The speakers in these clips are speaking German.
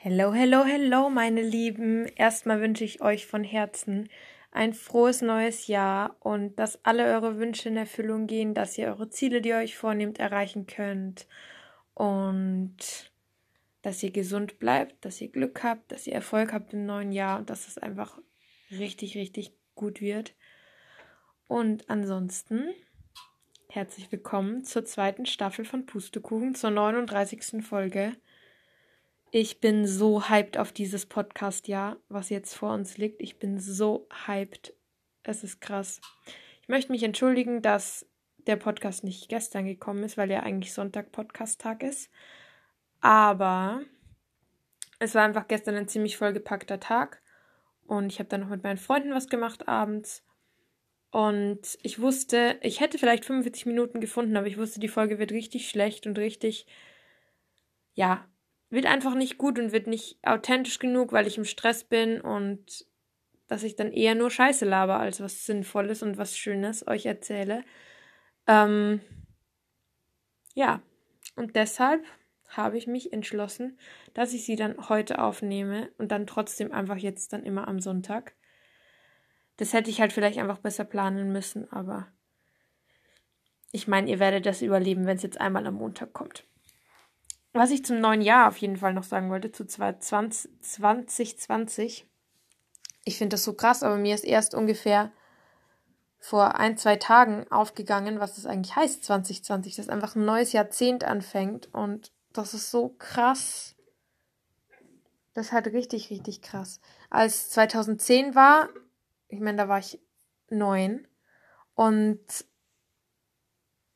Hello, hello, hello, meine Lieben. Erstmal wünsche ich euch von Herzen ein frohes neues Jahr und dass alle eure Wünsche in Erfüllung gehen, dass ihr eure Ziele, die ihr euch vornehmt, erreichen könnt und dass ihr gesund bleibt, dass ihr Glück habt, dass ihr Erfolg habt im neuen Jahr und dass es einfach richtig, richtig gut wird. Und ansonsten herzlich willkommen zur zweiten Staffel von Pustekuchen, zur 39. Folge. Ich bin so hyped auf dieses Podcast-Jahr, was jetzt vor uns liegt. Ich bin so hyped. Es ist krass. Ich möchte mich entschuldigen, dass der Podcast nicht gestern gekommen ist, weil ja eigentlich Sonntag Podcast-Tag ist. Aber es war einfach gestern ein ziemlich vollgepackter Tag. Und ich habe dann noch mit meinen Freunden was gemacht abends. Und ich wusste, ich hätte vielleicht 45 Minuten gefunden, aber ich wusste, die Folge wird richtig schlecht und richtig, ja, wird einfach nicht gut und wird nicht authentisch genug, weil ich im Stress bin und dass ich dann eher nur Scheiße laber, als was Sinnvolles und was Schönes euch erzähle. Ähm, ja, und deshalb habe ich mich entschlossen, dass ich sie dann heute aufnehme und dann trotzdem einfach jetzt dann immer am Sonntag. Das hätte ich halt vielleicht einfach besser planen müssen, aber ich meine, ihr werdet das überleben, wenn es jetzt einmal am Montag kommt. Was ich zum neuen Jahr auf jeden Fall noch sagen wollte, zu 2020. Ich finde das so krass, aber mir ist erst ungefähr vor ein, zwei Tagen aufgegangen, was das eigentlich heißt, 2020, dass einfach ein neues Jahrzehnt anfängt und das ist so krass. Das ist halt richtig, richtig krass. Als 2010 war, ich meine, da war ich neun und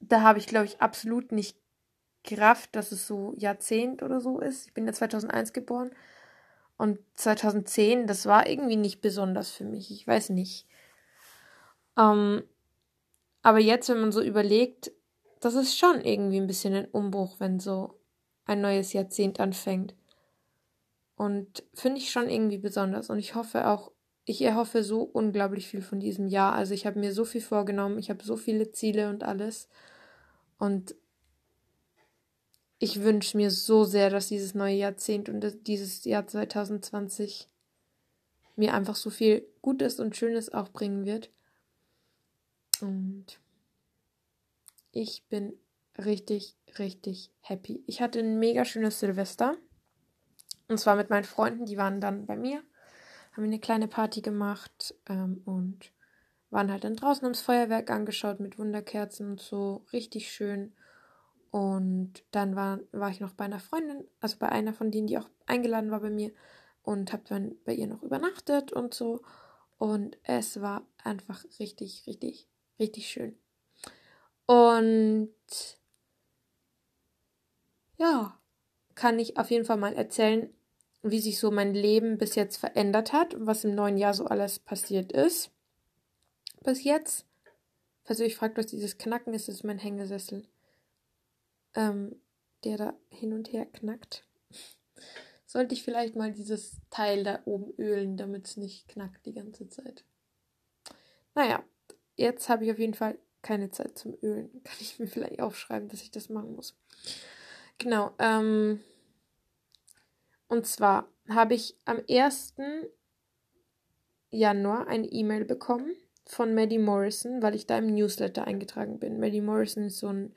da habe ich, glaube ich, absolut nicht gerafft, dass es so Jahrzehnt oder so ist. Ich bin ja 2001 geboren und 2010, das war irgendwie nicht besonders für mich. Ich weiß nicht. Ähm, aber jetzt, wenn man so überlegt, das ist schon irgendwie ein bisschen ein Umbruch, wenn so ein neues Jahrzehnt anfängt. Und finde ich schon irgendwie besonders. Und ich hoffe auch, ich erhoffe so unglaublich viel von diesem Jahr. Also ich habe mir so viel vorgenommen, ich habe so viele Ziele und alles. Und ich wünsche mir so sehr, dass dieses neue Jahrzehnt und dieses Jahr 2020 mir einfach so viel Gutes und Schönes auch bringen wird. Und ich bin richtig, richtig happy. Ich hatte ein mega schönes Silvester. Und zwar mit meinen Freunden, die waren dann bei mir, haben eine kleine Party gemacht ähm, und waren halt dann draußen ums Feuerwerk angeschaut mit Wunderkerzen und so. Richtig schön. Und dann war, war ich noch bei einer Freundin, also bei einer von denen, die auch eingeladen war bei mir und habe dann bei ihr noch übernachtet und so. Und es war einfach richtig, richtig, richtig schön. Und ja, kann ich auf jeden Fall mal erzählen, wie sich so mein Leben bis jetzt verändert hat was im neuen Jahr so alles passiert ist. Bis jetzt. Falls ihr euch was dieses Knacken ist, ist mein Hängesessel ähm, der da hin und her knackt. Sollte ich vielleicht mal dieses Teil da oben ölen, damit es nicht knackt die ganze Zeit. Naja, jetzt habe ich auf jeden Fall keine Zeit zum Ölen. Kann ich mir vielleicht aufschreiben, dass ich das machen muss. Genau. Ähm, und zwar habe ich am 1. Januar eine E-Mail bekommen von Maddie Morrison, weil ich da im Newsletter eingetragen bin. Maddie Morrison ist so ein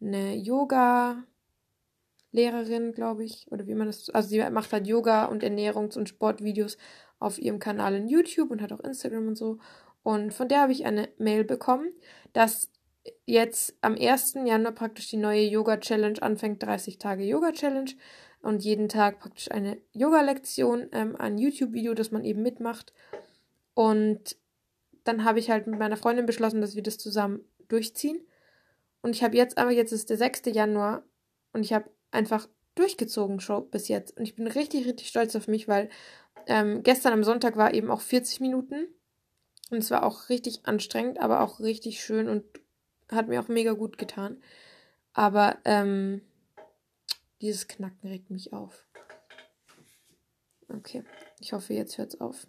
eine Yoga-Lehrerin, glaube ich, oder wie man das, also sie macht halt Yoga und Ernährungs- und Sportvideos auf ihrem Kanal in YouTube und hat auch Instagram und so. Und von der habe ich eine Mail bekommen, dass jetzt am 1. Januar praktisch die neue Yoga-Challenge anfängt, 30 Tage Yoga-Challenge und jeden Tag praktisch eine Yoga-Lektion, ähm, ein YouTube-Video, das man eben mitmacht. Und dann habe ich halt mit meiner Freundin beschlossen, dass wir das zusammen durchziehen. Und ich habe jetzt aber, jetzt ist der 6. Januar und ich habe einfach durchgezogen schon bis jetzt. Und ich bin richtig, richtig stolz auf mich, weil ähm, gestern am Sonntag war eben auch 40 Minuten. Und es war auch richtig anstrengend, aber auch richtig schön und hat mir auch mega gut getan. Aber ähm, dieses Knacken regt mich auf. Okay, ich hoffe, jetzt hört es auf.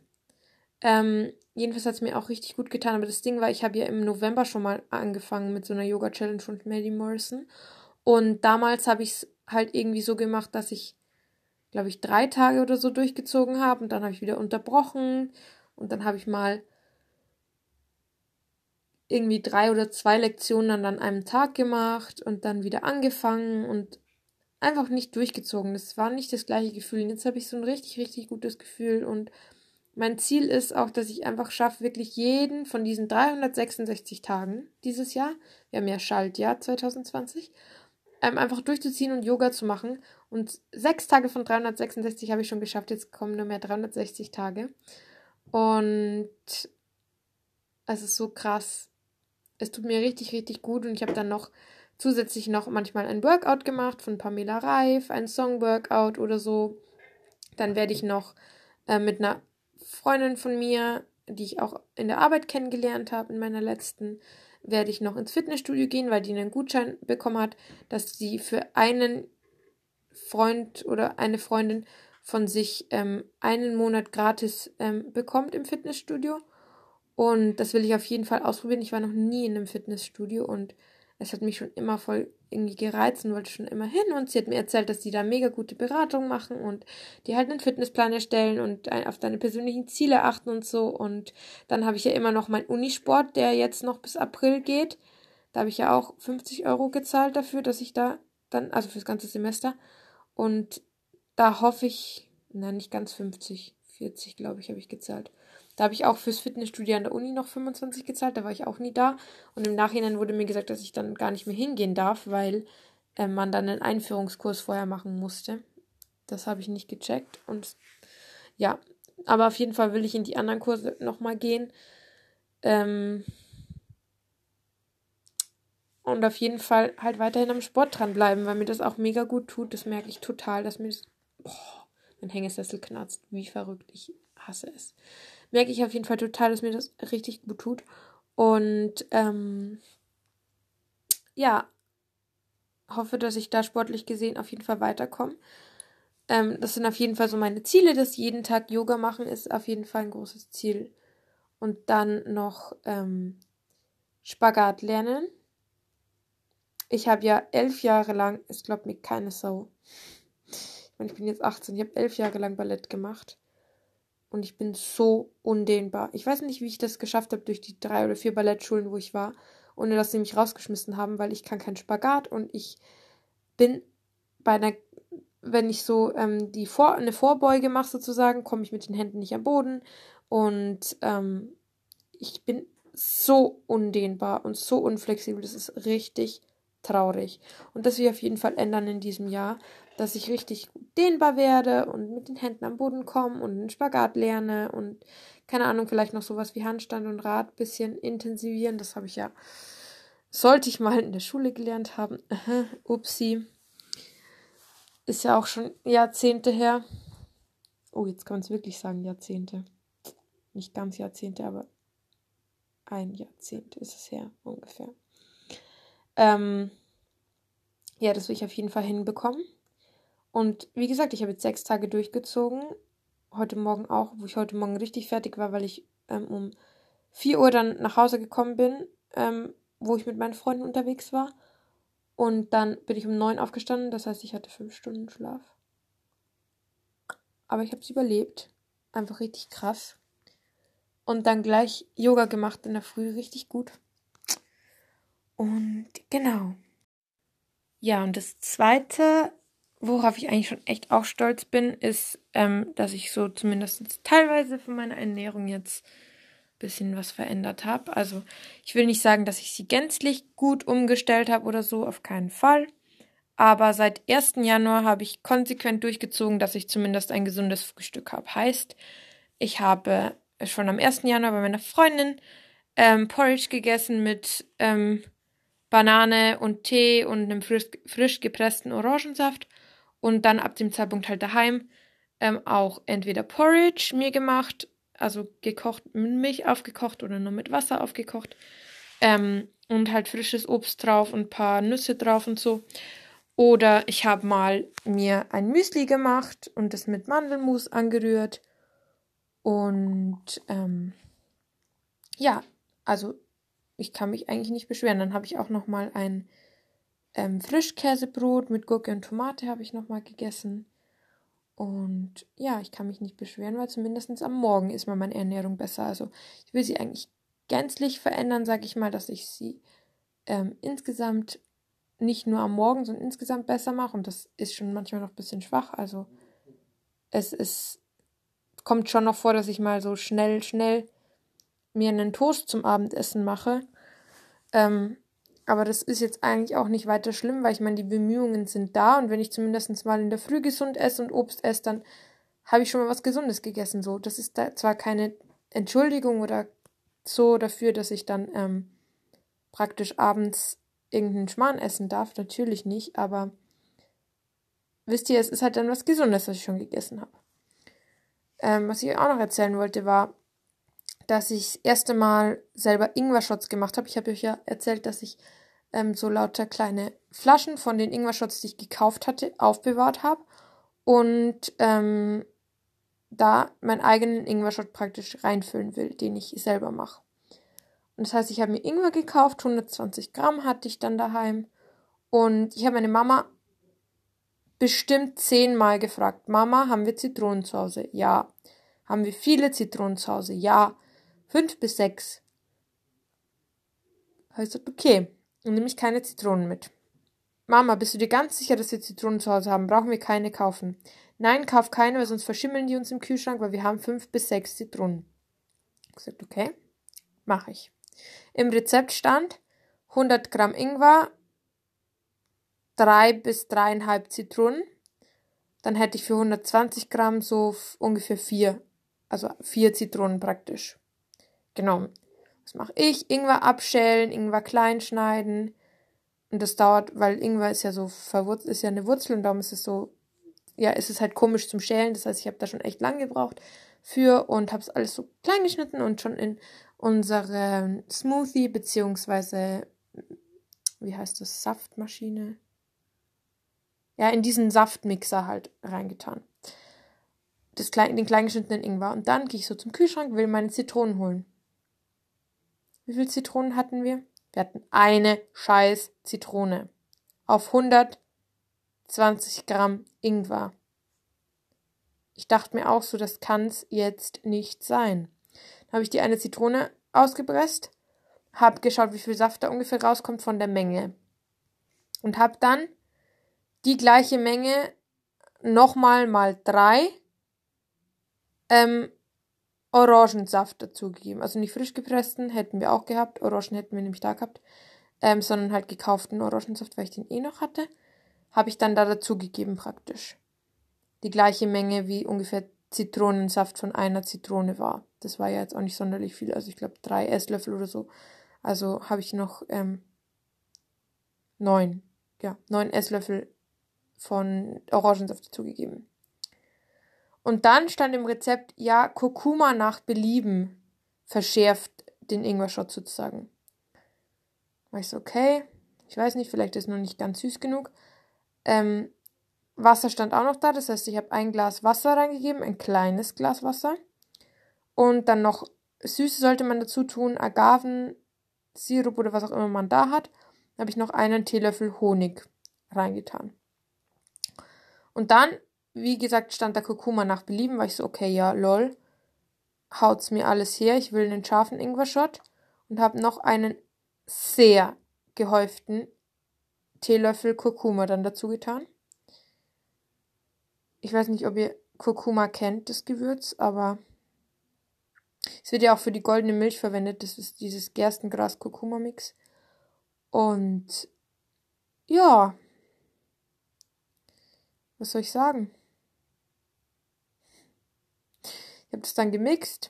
Ähm, jedenfalls hat es mir auch richtig gut getan. Aber das Ding war, ich habe ja im November schon mal angefangen mit so einer Yoga-Challenge von Maddie Morrison. Und damals habe ich es halt irgendwie so gemacht, dass ich glaube ich, drei Tage oder so durchgezogen habe und dann habe ich wieder unterbrochen und dann habe ich mal irgendwie drei oder zwei Lektionen an einem Tag gemacht und dann wieder angefangen und einfach nicht durchgezogen. Das war nicht das gleiche Gefühl. Und jetzt habe ich so ein richtig, richtig gutes Gefühl und mein Ziel ist auch, dass ich einfach schaffe, wirklich jeden von diesen 366 Tagen dieses Jahr, wir haben ja Schaltjahr 2020, ähm, einfach durchzuziehen und Yoga zu machen. Und sechs Tage von 366 habe ich schon geschafft. Jetzt kommen nur mehr 360 Tage. Und es ist so krass. Es tut mir richtig, richtig gut. Und ich habe dann noch zusätzlich noch manchmal ein Workout gemacht von Pamela Reif, ein Song-Workout oder so. Dann werde ich noch äh, mit einer Freundin von mir, die ich auch in der Arbeit kennengelernt habe, in meiner letzten, werde ich noch ins Fitnessstudio gehen, weil die einen Gutschein bekommen hat, dass sie für einen Freund oder eine Freundin von sich ähm, einen Monat gratis ähm, bekommt im Fitnessstudio. Und das will ich auf jeden Fall ausprobieren. Ich war noch nie in einem Fitnessstudio und es hat mich schon immer voll irgendwie gereizt und wollte schon immer hin. Und sie hat mir erzählt, dass die da mega gute Beratung machen und die halt einen Fitnessplan erstellen und auf deine persönlichen Ziele achten und so. Und dann habe ich ja immer noch meinen Unisport, der jetzt noch bis April geht. Da habe ich ja auch 50 Euro gezahlt dafür, dass ich da dann, also fürs ganze Semester. Und da hoffe ich, na, nicht ganz 50, 40, glaube ich, habe ich gezahlt. Da habe ich auch fürs Fitnessstudio an der Uni noch 25 gezahlt, da war ich auch nie da. Und im Nachhinein wurde mir gesagt, dass ich dann gar nicht mehr hingehen darf, weil äh, man dann einen Einführungskurs vorher machen musste. Das habe ich nicht gecheckt. Und ja, aber auf jeden Fall will ich in die anderen Kurse nochmal gehen. Ähm, und auf jeden Fall halt weiterhin am Sport dranbleiben, weil mir das auch mega gut tut. Das merke ich total, dass mir das. Boah, mein Hängesessel knarzt. Wie verrückt. Ich hasse es merke ich auf jeden Fall total, dass mir das richtig gut tut. Und ähm, ja, hoffe, dass ich da sportlich gesehen auf jeden Fall weiterkomme. Ähm, das sind auf jeden Fall so meine Ziele. dass jeden Tag Yoga machen ist auf jeden Fall ein großes Ziel. Und dann noch ähm, Spagat lernen. Ich habe ja elf Jahre lang, es glaubt mir keine Sau. Ich meine, ich bin jetzt 18, ich habe elf Jahre lang Ballett gemacht. Und ich bin so undehnbar. Ich weiß nicht, wie ich das geschafft habe durch die drei oder vier Ballettschulen, wo ich war, ohne dass sie mich rausgeschmissen haben, weil ich kann keinen Spagat und ich bin bei einer, wenn ich so ähm, die Vor eine Vorbeuge mache sozusagen, komme ich mit den Händen nicht am Boden und ähm, ich bin so undehnbar und so unflexibel. Das ist richtig traurig. Und das will ich auf jeden Fall ändern in diesem Jahr, dass ich richtig dehnbar werde und mit den Händen am Boden komme und einen Spagat lerne und keine Ahnung, vielleicht noch sowas wie Handstand und Rad ein bisschen intensivieren. Das habe ich ja, sollte ich mal in der Schule gelernt haben. Upsi. Ist ja auch schon Jahrzehnte her. Oh, jetzt kann man es wirklich sagen, Jahrzehnte. Nicht ganz Jahrzehnte, aber ein Jahrzehnt ist es her, ungefähr. Ähm, ja, das will ich auf jeden Fall hinbekommen. Und wie gesagt, ich habe jetzt sechs Tage durchgezogen. Heute Morgen auch, wo ich heute Morgen richtig fertig war, weil ich ähm, um 4 Uhr dann nach Hause gekommen bin, ähm, wo ich mit meinen Freunden unterwegs war. Und dann bin ich um 9 aufgestanden, das heißt, ich hatte fünf Stunden Schlaf. Aber ich habe es überlebt. Einfach richtig krass. Und dann gleich Yoga gemacht in der Früh, richtig gut. Und genau. Ja, und das zweite worauf ich eigentlich schon echt auch stolz bin, ist, ähm, dass ich so zumindest teilweise von meiner Ernährung jetzt ein bisschen was verändert habe. Also ich will nicht sagen, dass ich sie gänzlich gut umgestellt habe oder so, auf keinen Fall. Aber seit 1. Januar habe ich konsequent durchgezogen, dass ich zumindest ein gesundes Frühstück habe. Heißt, ich habe schon am 1. Januar bei meiner Freundin ähm, Porridge gegessen mit ähm, Banane und Tee und einem frisch, frisch gepressten Orangensaft und dann ab dem Zeitpunkt halt daheim ähm, auch entweder Porridge mir gemacht, also gekocht mit Milch aufgekocht oder nur mit Wasser aufgekocht ähm, und halt frisches Obst drauf und ein paar Nüsse drauf und so. Oder ich habe mal mir ein Müsli gemacht und das mit Mandelmus angerührt. Und ähm, ja, also ich kann mich eigentlich nicht beschweren. Dann habe ich auch noch mal ein ähm, Frischkäsebrot mit Gurke und Tomate habe ich nochmal gegessen. Und ja, ich kann mich nicht beschweren, weil zumindest am Morgen ist mal meine Ernährung besser. Also ich will sie eigentlich gänzlich verändern, sage ich mal, dass ich sie ähm, insgesamt nicht nur am Morgen, sondern insgesamt besser mache. Und das ist schon manchmal noch ein bisschen schwach. Also es ist, kommt schon noch vor, dass ich mal so schnell, schnell mir einen Toast zum Abendessen mache. Ähm, aber das ist jetzt eigentlich auch nicht weiter schlimm, weil ich meine, die Bemühungen sind da und wenn ich zumindest mal in der Früh gesund esse und Obst esse, dann habe ich schon mal was Gesundes gegessen. So, das ist da zwar keine Entschuldigung oder so dafür, dass ich dann ähm, praktisch abends irgendeinen Schmarrn essen darf, natürlich nicht, aber wisst ihr, es ist halt dann was Gesundes, was ich schon gegessen habe. Ähm, was ich auch noch erzählen wollte, war, dass ich das erste Mal selber Ingwer-Shots gemacht habe. Ich habe euch ja erzählt, dass ich ähm, so lauter kleine Flaschen von den Ingwer-Shots, die ich gekauft hatte, aufbewahrt habe und ähm, da meinen eigenen Ingwer-Shot praktisch reinfüllen will, den ich selber mache. Und das heißt, ich habe mir Ingwer gekauft, 120 Gramm hatte ich dann daheim und ich habe meine Mama bestimmt zehnmal gefragt, Mama, haben wir Zitronen zu Hause? Ja. Haben wir viele Zitronen zu Hause? Ja. Fünf bis sechs. Habe ich gesagt, okay, dann nehme ich keine Zitronen mit. Mama, bist du dir ganz sicher, dass wir Zitronen zu Hause haben? Brauchen wir keine kaufen? Nein, kauf keine, weil sonst verschimmeln die uns im Kühlschrank, weil wir haben fünf bis sechs Zitronen. Ich gesagt, okay, mache ich. Im Rezept stand 100 Gramm Ingwer, drei bis dreieinhalb Zitronen. Dann hätte ich für 120 Gramm so ungefähr vier, also vier Zitronen praktisch genommen. Was mache ich? Ingwer abschälen, Ingwer klein schneiden. Und das dauert, weil Ingwer ist ja so verwurzelt, ist ja eine Wurzel und darum ist es so, ja, ist es halt komisch zum Schälen. Das heißt, ich habe da schon echt lang gebraucht für und habe es alles so klein geschnitten und schon in unsere Smoothie beziehungsweise wie heißt das Saftmaschine? Ja, in diesen Saftmixer halt reingetan. Das klein, den kleingeschnittenen Ingwer. Und dann gehe ich so zum Kühlschrank, will meine Zitronen holen. Wie viele Zitronen hatten wir? Wir hatten eine scheiß Zitrone. Auf 120 Gramm Ingwer. Ich dachte mir auch so, das kann's jetzt nicht sein. Dann habe ich die eine Zitrone ausgepresst, habe geschaut, wie viel Saft da ungefähr rauskommt von der Menge. Und habe dann die gleiche Menge nochmal mal drei ähm, Orangensaft dazugegeben. Also nicht frisch gepressten, hätten wir auch gehabt. Orangen hätten wir nämlich da gehabt. Ähm, sondern halt gekauften Orangensaft, weil ich den eh noch hatte. Habe ich dann da dazugegeben praktisch. Die gleiche Menge wie ungefähr Zitronensaft von einer Zitrone war. Das war ja jetzt auch nicht sonderlich viel. Also ich glaube drei Esslöffel oder so. Also habe ich noch ähm, neun, ja, neun Esslöffel von Orangensaft dazugegeben. Und dann stand im Rezept, ja, Kurkuma nach Belieben verschärft den Ingwer-Shot sozusagen. War ich so, okay, ich weiß nicht, vielleicht ist es noch nicht ganz süß genug. Ähm, Wasser stand auch noch da, das heißt, ich habe ein Glas Wasser reingegeben, ein kleines Glas Wasser. Und dann noch Süße sollte man dazu tun, Agavensirup oder was auch immer man da hat. Da habe ich noch einen Teelöffel Honig reingetan. Und dann wie gesagt, stand da Kurkuma nach Belieben, war ich so, okay, ja, lol. Haut's mir alles her, ich will einen scharfen Ingwer-Shot und habe noch einen sehr gehäuften Teelöffel Kurkuma dann dazu getan. Ich weiß nicht, ob ihr Kurkuma kennt, das Gewürz, aber es wird ja auch für die goldene Milch verwendet. Das ist dieses Gerstengras-Kurkuma-Mix. Und ja, was soll ich sagen? Ich habe das dann gemixt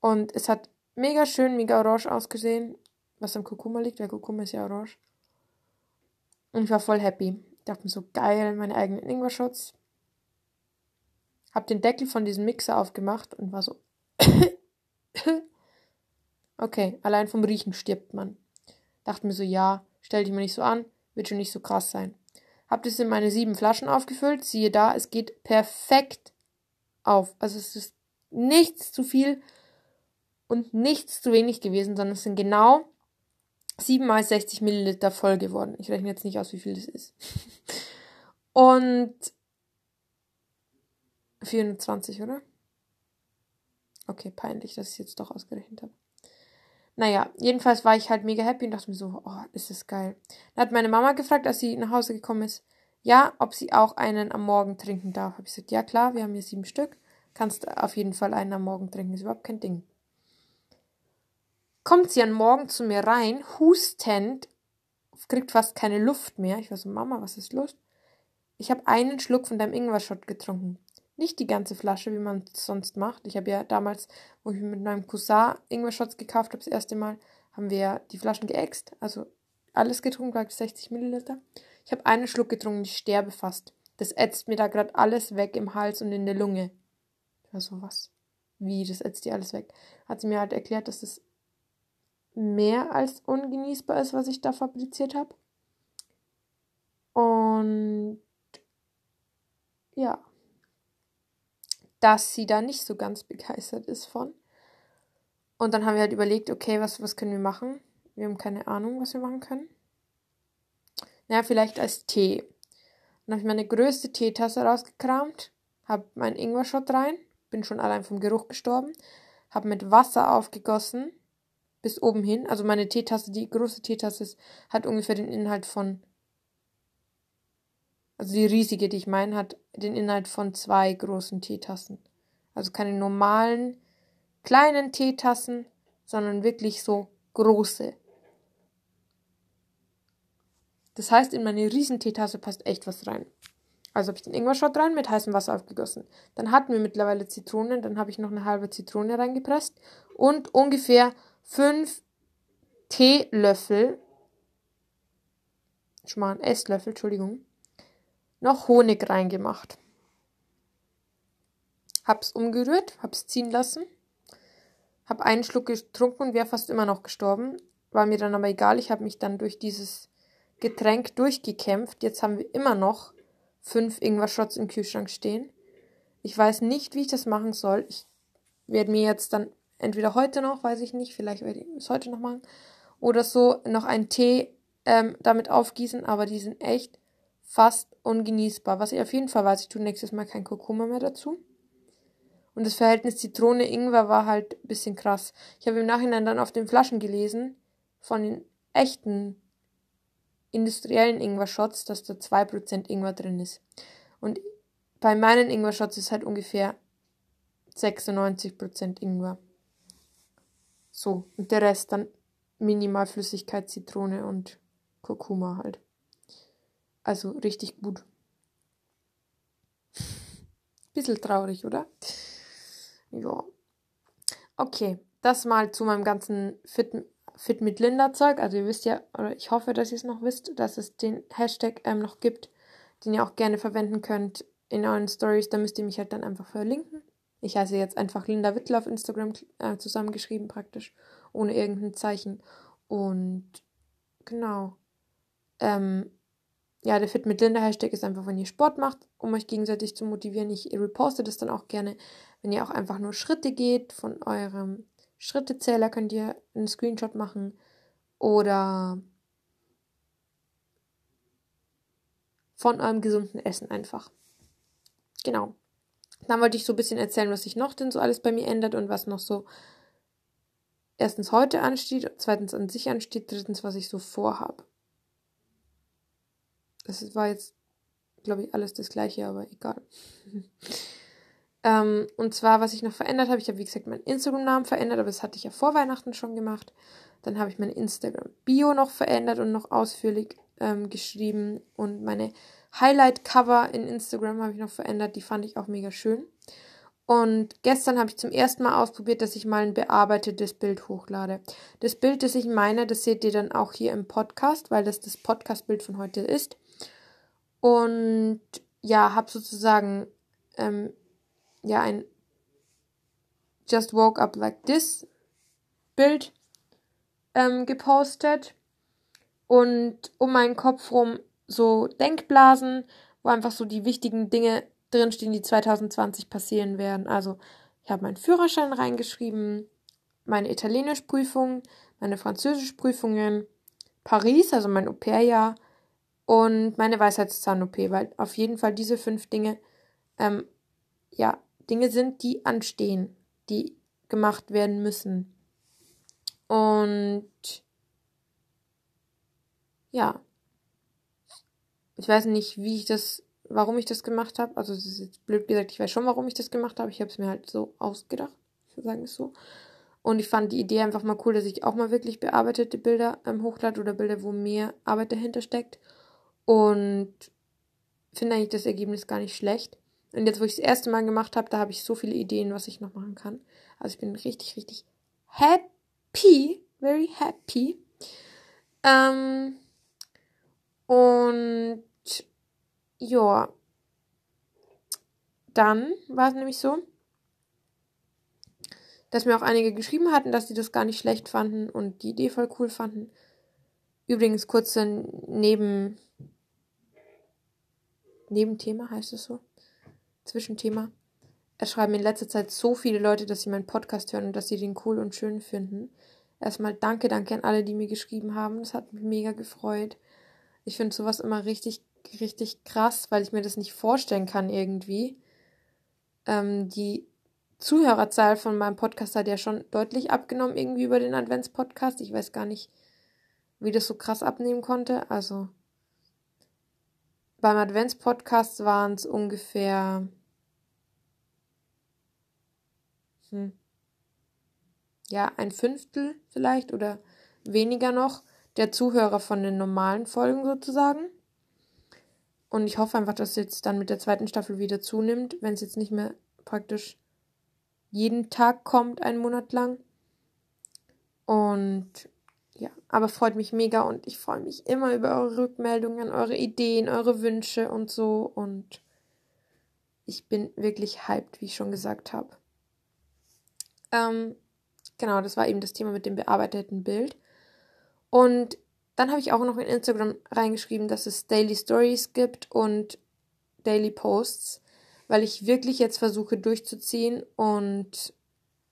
und es hat mega schön, mega orange ausgesehen, was am Kurkuma liegt, weil Kurkuma ist ja orange. Und ich war voll happy. Ich dachte mir so, geil, meine eigenen Ingwer-Shots. Hab den Deckel von diesem Mixer aufgemacht und war so, okay, allein vom Riechen stirbt man. Dachte mir so, ja, stell dich mal nicht so an, wird schon nicht so krass sein. Hab das in meine sieben Flaschen aufgefüllt. Siehe da, es geht perfekt auf. Also es ist nichts zu viel und nichts zu wenig gewesen, sondern es sind genau 7 mal 60 Milliliter voll geworden. Ich rechne jetzt nicht aus, wie viel das ist. Und 420, oder? Okay, peinlich, dass ich es jetzt doch ausgerechnet habe. Naja, jedenfalls war ich halt mega happy und dachte mir so, oh, ist das geil. Dann hat meine Mama gefragt, als sie nach Hause gekommen ist, ja, ob sie auch einen am Morgen trinken darf. Habe ich gesagt, ja klar, wir haben hier sieben Stück. Kannst auf jeden Fall einen am Morgen trinken, ist überhaupt kein Ding. Kommt sie am Morgen zu mir rein, hustend, kriegt fast keine Luft mehr. Ich war so, Mama, was ist los? Ich habe einen Schluck von deinem Ingwer-Shot getrunken. Nicht die ganze Flasche, wie man es sonst macht. Ich habe ja damals, wo ich mit meinem Cousin Ingwer-Shots gekauft habe, das erste Mal, haben wir die Flaschen geäxt. Also alles getrunken, glaube ich, 60 Milliliter. Ich habe einen Schluck getrunken, ich sterbe fast. Das ätzt mir da gerade alles weg im Hals und in der Lunge. Ja, sowas. Wie, das ätzt dir alles weg. Hat sie mir halt erklärt, dass das mehr als ungenießbar ist, was ich da fabriziert habe. Und ja, dass sie da nicht so ganz begeistert ist von. Und dann haben wir halt überlegt, okay, was, was können wir machen? Wir haben keine Ahnung, was wir machen können. Naja, vielleicht als Tee. Dann habe ich meine größte Teetasse rausgekramt, habe meinen Ingwer-Shot rein, bin schon allein vom Geruch gestorben, habe mit Wasser aufgegossen, bis oben hin. Also meine Teetasse, die große Teetasse, ist, hat ungefähr den Inhalt von also die riesige, die ich meine, hat den Inhalt von zwei großen Teetassen. Also keine normalen kleinen Teetassen, sondern wirklich so große. Das heißt, in meine riesen Teetasse passt echt was rein. Also habe ich den Ingwer-Shot rein mit heißem Wasser aufgegossen. Dann hatten wir mittlerweile Zitronen, dann habe ich noch eine halbe Zitrone reingepresst und ungefähr fünf Teelöffel, schon mal ein Esslöffel, Entschuldigung, noch Honig reingemacht. Hab's umgerührt, hab's ziehen lassen, hab einen Schluck getrunken und wäre fast immer noch gestorben. War mir dann aber egal, ich habe mich dann durch dieses Getränk durchgekämpft. Jetzt haben wir immer noch fünf Ingwer-Shots im Kühlschrank stehen. Ich weiß nicht, wie ich das machen soll. Ich werde mir jetzt dann entweder heute noch, weiß ich nicht, vielleicht werde ich es heute noch machen, oder so noch einen Tee ähm, damit aufgießen, aber die sind echt fast ungenießbar. Was ich auf jeden Fall weiß, ich tue nächstes Mal kein Kurkuma mehr dazu. Und das Verhältnis Zitrone-Ingwer war halt ein bisschen krass. Ich habe im Nachhinein dann auf den Flaschen gelesen, von den echten industriellen Ingwer-Shots, dass da 2% Ingwer drin ist. Und bei meinen Ingwer-Shots ist halt ungefähr 96% Ingwer. So, und der Rest dann minimal Flüssigkeit, Zitrone und Kurkuma halt. Also richtig gut. Bisschen traurig, oder? Ja. Okay, das mal zu meinem ganzen Fit, Fit mit Linda Zeug. Also ihr wisst ja, oder ich hoffe, dass ihr es noch wisst, dass es den Hashtag ähm, noch gibt, den ihr auch gerne verwenden könnt in euren Stories. Da müsst ihr mich halt dann einfach verlinken. Ich heiße jetzt einfach Linda Wittler auf Instagram äh, zusammengeschrieben praktisch, ohne irgendein Zeichen. Und genau. Ähm, ja, der Fit mit Linda Hashtag ist einfach, wenn ihr Sport macht, um euch gegenseitig zu motivieren. Ich reposte das dann auch gerne. Wenn ihr auch einfach nur Schritte geht von eurem Schrittezähler, könnt ihr einen Screenshot machen. Oder von eurem gesunden Essen einfach. Genau. Dann wollte ich so ein bisschen erzählen, was sich noch denn so alles bei mir ändert und was noch so erstens heute ansteht, zweitens an sich ansteht, drittens, was ich so vorhabe. Das war jetzt, glaube ich, alles das gleiche, aber egal. ähm, und zwar, was ich noch verändert habe, ich habe, wie gesagt, meinen Instagram-Namen verändert, aber das hatte ich ja vor Weihnachten schon gemacht. Dann habe ich meine Instagram-Bio noch verändert und noch ausführlich ähm, geschrieben. Und meine Highlight-Cover in Instagram habe ich noch verändert. Die fand ich auch mega schön. Und gestern habe ich zum ersten Mal ausprobiert, dass ich mal ein bearbeitetes Bild hochlade. Das Bild, das ich meine, das seht ihr dann auch hier im Podcast, weil das das Podcast-Bild von heute ist. Und ja, habe sozusagen ähm, ja ein Just Woke Up Like This Bild ähm, gepostet und um meinen Kopf rum so Denkblasen, wo einfach so die wichtigen Dinge drinstehen, die 2020 passieren werden. Also ich habe meinen Führerschein reingeschrieben, meine Italienischprüfung, meine Französischprüfungen, Paris, also mein Au-pair-Jahr und meine Weisheitszahn-OP, weil auf jeden Fall diese fünf Dinge ähm, ja, Dinge sind, die anstehen, die gemacht werden müssen. Und ja, ich weiß nicht, wie ich das, warum ich das gemacht habe. Also es ist jetzt blöd gesagt, ich weiß schon, warum ich das gemacht habe. Ich habe es mir halt so ausgedacht, sagen es so. Und ich fand die Idee einfach mal cool, dass ich auch mal wirklich bearbeitete Bilder ähm, hochlade oder Bilder, wo mehr Arbeit dahinter steckt. Und finde eigentlich das Ergebnis gar nicht schlecht. Und jetzt, wo ich das erste Mal gemacht habe, da habe ich so viele Ideen, was ich noch machen kann. Also ich bin richtig, richtig happy, very happy. Ähm, und ja, dann war es nämlich so, dass mir auch einige geschrieben hatten, dass sie das gar nicht schlecht fanden und die Idee voll cool fanden. Übrigens kurze Neben Nebenthema heißt es so, Zwischenthema. Es schreiben in letzter Zeit so viele Leute, dass sie meinen Podcast hören und dass sie den cool und schön finden. Erstmal danke, danke an alle, die mir geschrieben haben. Das hat mich mega gefreut. Ich finde sowas immer richtig, richtig krass, weil ich mir das nicht vorstellen kann irgendwie. Ähm, die Zuhörerzahl von meinem Podcast hat ja schon deutlich abgenommen, irgendwie über den Advents-Podcast. Ich weiß gar nicht, wie das so krass abnehmen konnte. Also beim Advents-Podcast waren es ungefähr. Hm, ja, ein Fünftel vielleicht oder weniger noch der Zuhörer von den normalen Folgen sozusagen. Und ich hoffe einfach, dass es jetzt dann mit der zweiten Staffel wieder zunimmt, wenn es jetzt nicht mehr praktisch jeden Tag kommt, einen Monat lang. Und ja, aber freut mich mega und ich freue mich immer über eure Rückmeldungen, eure Ideen, eure Wünsche und so. Und ich bin wirklich hyped, wie ich schon gesagt habe. Ähm, genau, das war eben das Thema mit dem bearbeiteten Bild. Und dann habe ich auch noch in Instagram reingeschrieben, dass es Daily Stories gibt und Daily Posts, weil ich wirklich jetzt versuche durchzuziehen und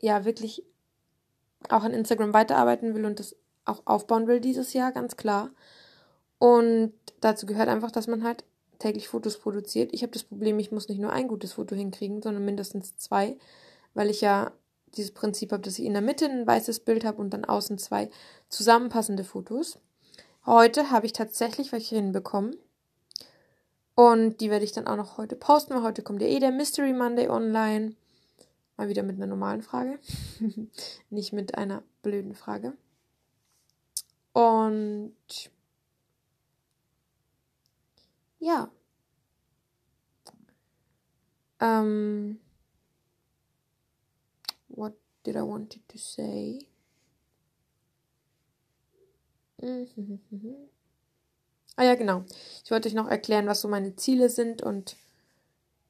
ja, wirklich auch an Instagram weiterarbeiten will und das auch aufbauen will dieses Jahr, ganz klar. Und dazu gehört einfach, dass man halt täglich Fotos produziert. Ich habe das Problem, ich muss nicht nur ein gutes Foto hinkriegen, sondern mindestens zwei, weil ich ja dieses Prinzip habe, dass ich in der Mitte ein weißes Bild habe und dann außen zwei zusammenpassende Fotos. Heute habe ich tatsächlich welche hinbekommen. Und die werde ich dann auch noch heute posten, weil heute kommt ja eh der Mystery Monday online. Mal wieder mit einer normalen Frage. Nicht mit einer blöden Frage. Und ja. Ähm, what did I wanted to say? Ah ja, genau. Ich wollte euch noch erklären, was so meine Ziele sind und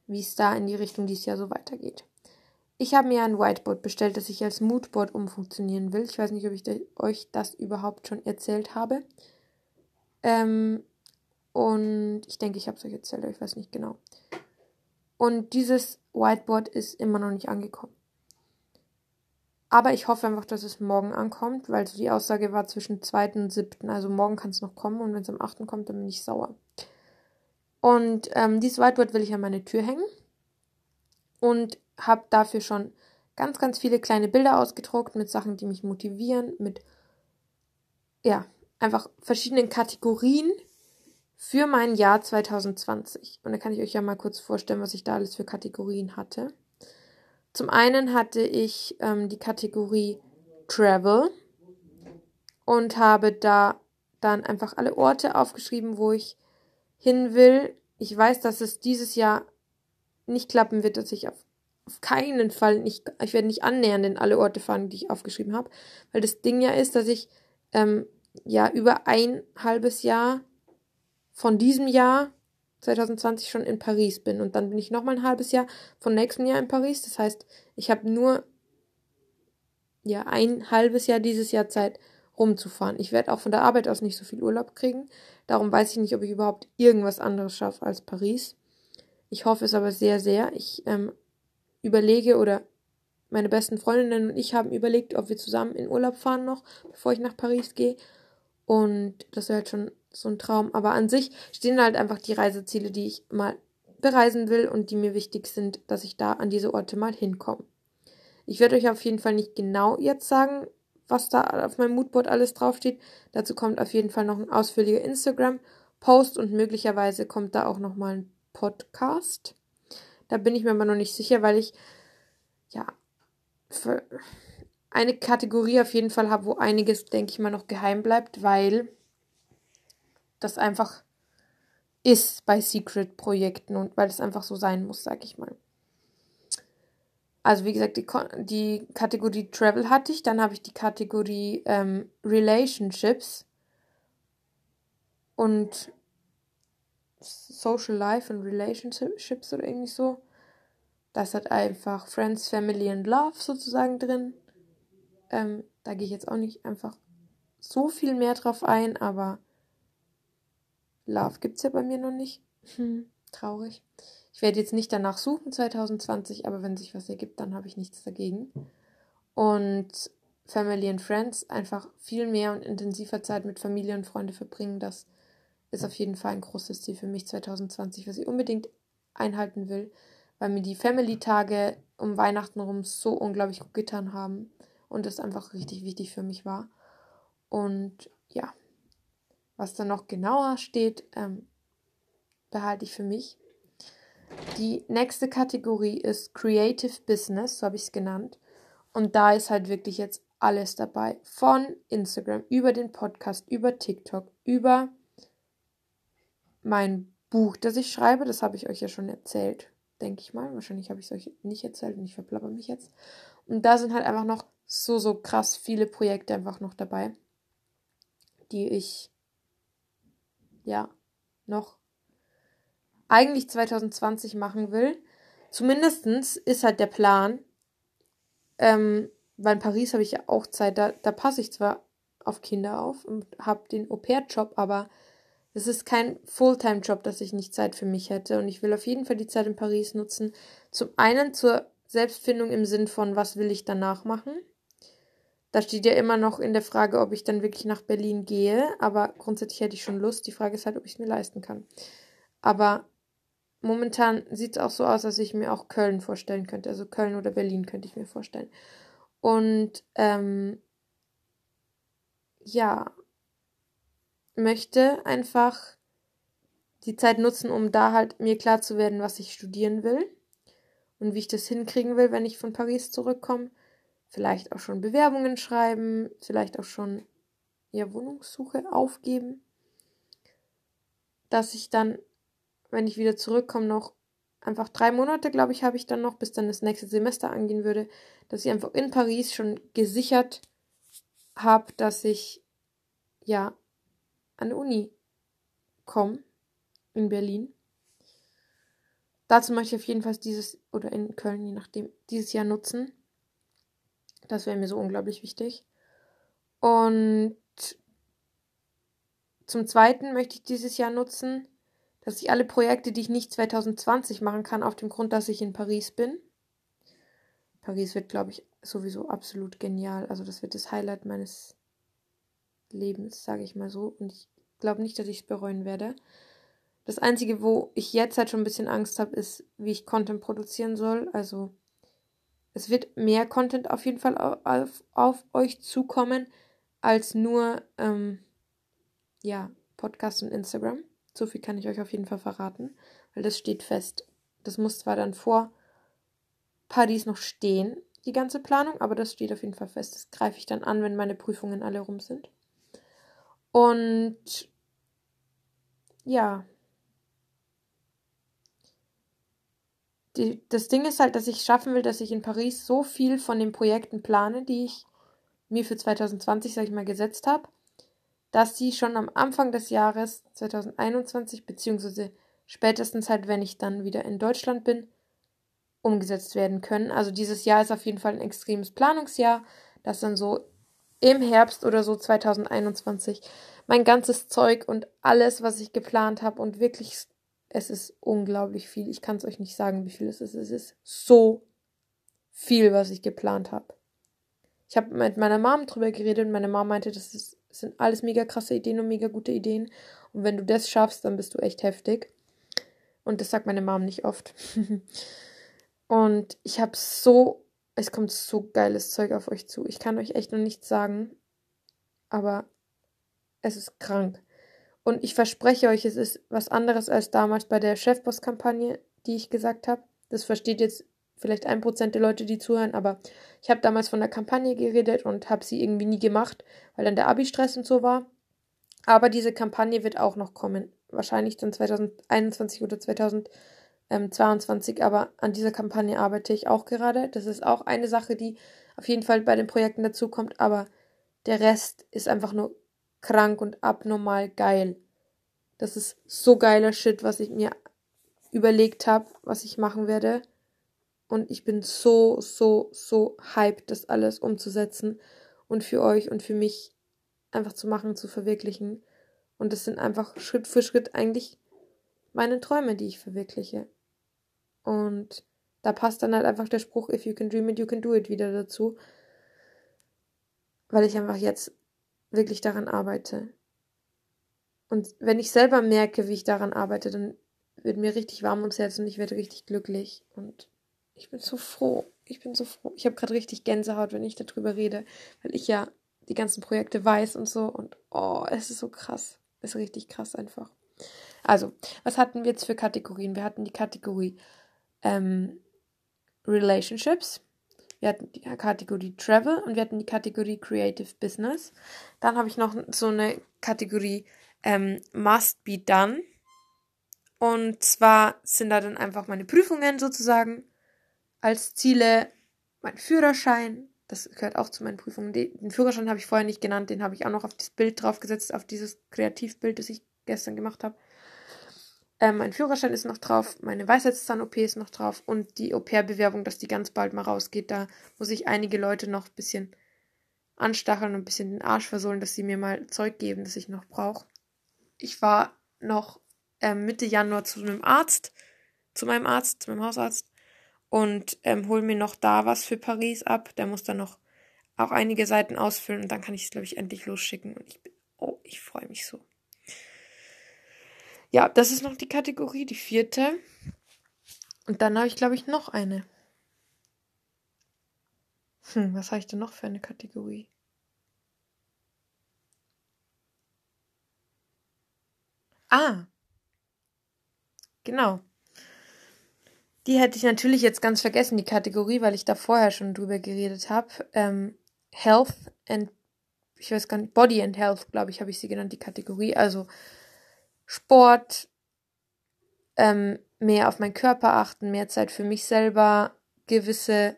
wie es da in die Richtung dieses Jahr so weitergeht. Ich habe mir ein Whiteboard bestellt, das ich als Moodboard umfunktionieren will. Ich weiß nicht, ob ich euch das überhaupt schon erzählt habe. Ähm, und ich denke, ich habe es euch erzählt, aber ich weiß nicht genau. Und dieses Whiteboard ist immer noch nicht angekommen. Aber ich hoffe einfach, dass es morgen ankommt, weil so die Aussage war zwischen 2. und 7. Also morgen kann es noch kommen und wenn es am 8. kommt, dann bin ich sauer. Und ähm, dieses Whiteboard will ich an meine Tür hängen. Und habe dafür schon ganz, ganz viele kleine Bilder ausgedruckt mit Sachen, die mich motivieren, mit, ja, einfach verschiedenen Kategorien für mein Jahr 2020. Und da kann ich euch ja mal kurz vorstellen, was ich da alles für Kategorien hatte. Zum einen hatte ich ähm, die Kategorie Travel und habe da dann einfach alle Orte aufgeschrieben, wo ich hin will. Ich weiß, dass es dieses Jahr nicht klappen wird, dass ich auf auf keinen Fall nicht, ich werde nicht annähernd in alle Orte fahren, die ich aufgeschrieben habe, weil das Ding ja ist, dass ich ähm, ja über ein halbes Jahr von diesem Jahr 2020 schon in Paris bin und dann bin ich noch mal ein halbes Jahr von nächstem Jahr in Paris. Das heißt, ich habe nur ja ein halbes Jahr dieses Jahr Zeit rumzufahren. Ich werde auch von der Arbeit aus nicht so viel Urlaub kriegen. Darum weiß ich nicht, ob ich überhaupt irgendwas anderes schaffe als Paris. Ich hoffe es aber sehr, sehr. Ich ähm, überlege oder meine besten Freundinnen und ich haben überlegt, ob wir zusammen in Urlaub fahren noch, bevor ich nach Paris gehe. Und das wäre halt schon so ein Traum. Aber an sich stehen halt einfach die Reiseziele, die ich mal bereisen will und die mir wichtig sind, dass ich da an diese Orte mal hinkomme. Ich werde euch auf jeden Fall nicht genau jetzt sagen, was da auf meinem Moodboard alles draufsteht. Dazu kommt auf jeden Fall noch ein ausführlicher Instagram-Post und möglicherweise kommt da auch noch mal ein Podcast. Da bin ich mir aber noch nicht sicher, weil ich ja eine Kategorie auf jeden Fall habe, wo einiges, denke ich mal, noch geheim bleibt, weil das einfach ist bei Secret-Projekten und weil es einfach so sein muss, sag ich mal. Also wie gesagt, die, die Kategorie Travel hatte ich, dann habe ich die Kategorie ähm, Relationships und Social Life und Relationships oder irgendwie so. Das hat einfach Friends, Family and Love sozusagen drin. Ähm, da gehe ich jetzt auch nicht einfach so viel mehr drauf ein, aber Love gibt es ja bei mir noch nicht. Hm, traurig. Ich werde jetzt nicht danach suchen 2020, aber wenn sich was ergibt, dann habe ich nichts dagegen. Und Family and Friends, einfach viel mehr und intensiver Zeit mit Familie und Freunde verbringen, das ist auf jeden Fall ein großes Ziel für mich 2020, was ich unbedingt einhalten will, weil mir die Family-Tage um Weihnachten rum so unglaublich gut getan haben und das einfach richtig wichtig für mich war. Und ja, was da noch genauer steht, ähm, behalte ich für mich. Die nächste Kategorie ist Creative Business, so habe ich es genannt. Und da ist halt wirklich jetzt alles dabei. Von Instagram, über den Podcast, über TikTok, über mein Buch, das ich schreibe. Das habe ich euch ja schon erzählt, denke ich mal. Wahrscheinlich habe ich es euch nicht erzählt und ich verplapper mich jetzt. Und da sind halt einfach noch so, so krass viele Projekte einfach noch dabei, die ich ja noch eigentlich 2020 machen will. Zumindest ist halt der Plan, ähm, weil in Paris habe ich ja auch Zeit, da, da passe ich zwar auf Kinder auf und habe den Au-pair-Job, aber es ist kein Fulltime-Job, dass ich nicht Zeit für mich hätte. Und ich will auf jeden Fall die Zeit in Paris nutzen. Zum einen zur Selbstfindung im Sinn von, was will ich danach machen. Da steht ja immer noch in der Frage, ob ich dann wirklich nach Berlin gehe. Aber grundsätzlich hätte ich schon Lust. Die Frage ist halt, ob ich es mir leisten kann. Aber momentan sieht es auch so aus, dass ich mir auch Köln vorstellen könnte. Also Köln oder Berlin könnte ich mir vorstellen. Und ähm, ja, möchte einfach die Zeit nutzen, um da halt mir klar zu werden, was ich studieren will und wie ich das hinkriegen will, wenn ich von Paris zurückkomme. Vielleicht auch schon Bewerbungen schreiben, vielleicht auch schon ja, Wohnungssuche aufgeben, dass ich dann wenn ich wieder zurückkomme, noch einfach drei Monate, glaube ich, habe ich dann noch, bis dann das nächste Semester angehen würde, dass ich einfach in Paris schon gesichert habe, dass ich ja an die Uni komme in Berlin. Dazu möchte ich auf jeden Fall dieses, oder in Köln, je nachdem, dieses Jahr nutzen. Das wäre mir so unglaublich wichtig. Und zum Zweiten möchte ich dieses Jahr nutzen, dass ich alle Projekte, die ich nicht 2020 machen kann, auf dem Grund, dass ich in Paris bin. Paris wird, glaube ich, sowieso absolut genial. Also das wird das Highlight meines Lebens, sage ich mal so. Und ich glaube nicht, dass ich es bereuen werde. Das Einzige, wo ich jetzt halt schon ein bisschen Angst habe, ist, wie ich Content produzieren soll. Also es wird mehr Content auf jeden Fall auf, auf, auf euch zukommen, als nur ähm, ja, Podcast und Instagram. So viel kann ich euch auf jeden Fall verraten, weil das steht fest. Das muss zwar dann vor Paris noch stehen, die ganze Planung, aber das steht auf jeden Fall fest. Das greife ich dann an, wenn meine Prüfungen alle rum sind. Und ja. Die, das Ding ist halt, dass ich schaffen will, dass ich in Paris so viel von den Projekten plane, die ich mir für 2020, sag ich mal, gesetzt habe, dass sie schon am Anfang des Jahres 2021 beziehungsweise spätestens halt, wenn ich dann wieder in Deutschland bin, umgesetzt werden können. Also dieses Jahr ist auf jeden Fall ein extremes Planungsjahr, das dann so im Herbst oder so 2021 mein ganzes Zeug und alles, was ich geplant habe und wirklich, es ist unglaublich viel. Ich kann es euch nicht sagen, wie viel es ist. Es ist so viel, was ich geplant habe. Ich habe mit meiner Mom drüber geredet und meine Mom meinte, das ist sind alles mega krasse Ideen und mega gute Ideen. Und wenn du das schaffst, dann bist du echt heftig. Und das sagt meine Mom nicht oft. und ich habe so, es kommt so geiles Zeug auf euch zu. Ich kann euch echt noch nichts sagen, aber es ist krank. Und ich verspreche euch, es ist was anderes als damals bei der Chefboss-Kampagne, die ich gesagt habe. Das versteht jetzt vielleicht ein Prozent der Leute, die zuhören, aber ich habe damals von der Kampagne geredet und habe sie irgendwie nie gemacht, weil dann der Abi-Stress und so war. Aber diese Kampagne wird auch noch kommen. Wahrscheinlich dann 2021 oder 2022. Aber an dieser Kampagne arbeite ich auch gerade. Das ist auch eine Sache, die auf jeden Fall bei den Projekten dazukommt. Aber der Rest ist einfach nur krank und abnormal geil. Das ist so geiler Shit, was ich mir überlegt habe, was ich machen werde. Und ich bin so, so, so hyped, das alles umzusetzen und für euch und für mich einfach zu machen, zu verwirklichen. Und das sind einfach Schritt für Schritt eigentlich meine Träume, die ich verwirkliche. Und da passt dann halt einfach der Spruch, if you can dream it, you can do it wieder dazu. Weil ich einfach jetzt wirklich daran arbeite. Und wenn ich selber merke, wie ich daran arbeite, dann wird mir richtig warm ums Herz und ich werde richtig glücklich. Und ich bin so froh. Ich bin so froh. Ich habe gerade richtig Gänsehaut, wenn ich darüber rede, weil ich ja die ganzen Projekte weiß und so. Und oh, es ist so krass. Es ist richtig krass einfach. Also, was hatten wir jetzt für Kategorien? Wir hatten die Kategorie ähm, Relationships. Wir hatten die Kategorie Travel und wir hatten die Kategorie Creative Business. Dann habe ich noch so eine Kategorie ähm, Must Be Done. Und zwar sind da dann einfach meine Prüfungen sozusagen als Ziele. Mein Führerschein, das gehört auch zu meinen Prüfungen. Den Führerschein habe ich vorher nicht genannt, den habe ich auch noch auf das Bild draufgesetzt, auf dieses Kreativbild, das ich gestern gemacht habe. Ähm, mein Führerschein ist noch drauf, meine Weisheitszahn-OP ist noch drauf und die Au-pair-Bewerbung, dass die ganz bald mal rausgeht. Da muss ich einige Leute noch ein bisschen anstacheln und ein bisschen den Arsch versohlen, dass sie mir mal Zeug geben, das ich noch brauche. Ich war noch ähm, Mitte Januar zu einem Arzt, zu meinem Arzt, zu meinem Hausarzt und ähm, hole mir noch da was für Paris ab. Der muss dann noch auch einige Seiten ausfüllen und dann kann ich es, glaube ich, endlich losschicken. Und ich bin, oh, ich freue mich so. Ja, das ist noch die Kategorie, die vierte. Und dann habe ich, glaube ich, noch eine. Hm, was habe ich denn noch für eine Kategorie? Ah, genau. Die hätte ich natürlich jetzt ganz vergessen, die Kategorie, weil ich da vorher schon drüber geredet habe. Ähm, Health and, ich weiß gar nicht, Body and Health, glaube ich, habe ich sie genannt, die Kategorie. Also Sport, ähm, mehr auf meinen Körper achten, mehr Zeit für mich selber, gewisse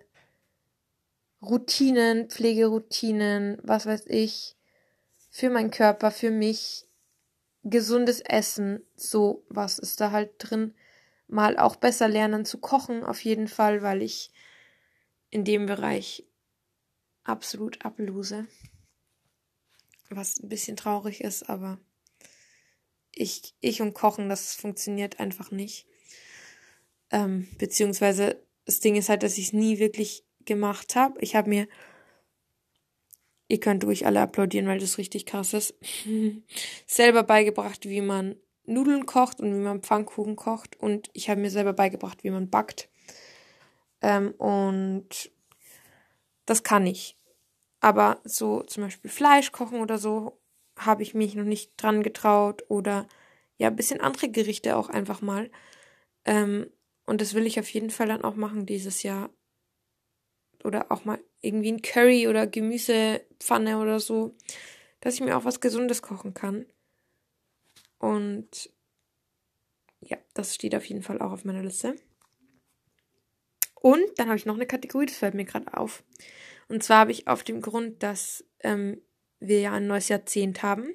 Routinen, Pflegeroutinen, was weiß ich, für meinen Körper, für mich, gesundes Essen, so was ist da halt drin. Mal auch besser lernen zu kochen, auf jeden Fall, weil ich in dem Bereich absolut ablose. Was ein bisschen traurig ist, aber ich, ich und Kochen, das funktioniert einfach nicht. Ähm, beziehungsweise das Ding ist halt, dass ich es nie wirklich gemacht habe. Ich habe mir, ihr könnt ruhig alle applaudieren, weil das richtig krass ist, selber beigebracht, wie man Nudeln kocht und wie man Pfannkuchen kocht. Und ich habe mir selber beigebracht, wie man backt. Ähm, und das kann ich. Aber so zum Beispiel Fleisch kochen oder so habe ich mich noch nicht dran getraut oder ja, ein bisschen andere Gerichte auch einfach mal. Ähm, und das will ich auf jeden Fall dann auch machen dieses Jahr. Oder auch mal irgendwie ein Curry oder Gemüsepfanne oder so, dass ich mir auch was Gesundes kochen kann. Und ja, das steht auf jeden Fall auch auf meiner Liste. Und dann habe ich noch eine Kategorie, das fällt mir gerade auf. Und zwar habe ich auf dem Grund, dass ähm, wir ja ein neues Jahrzehnt haben,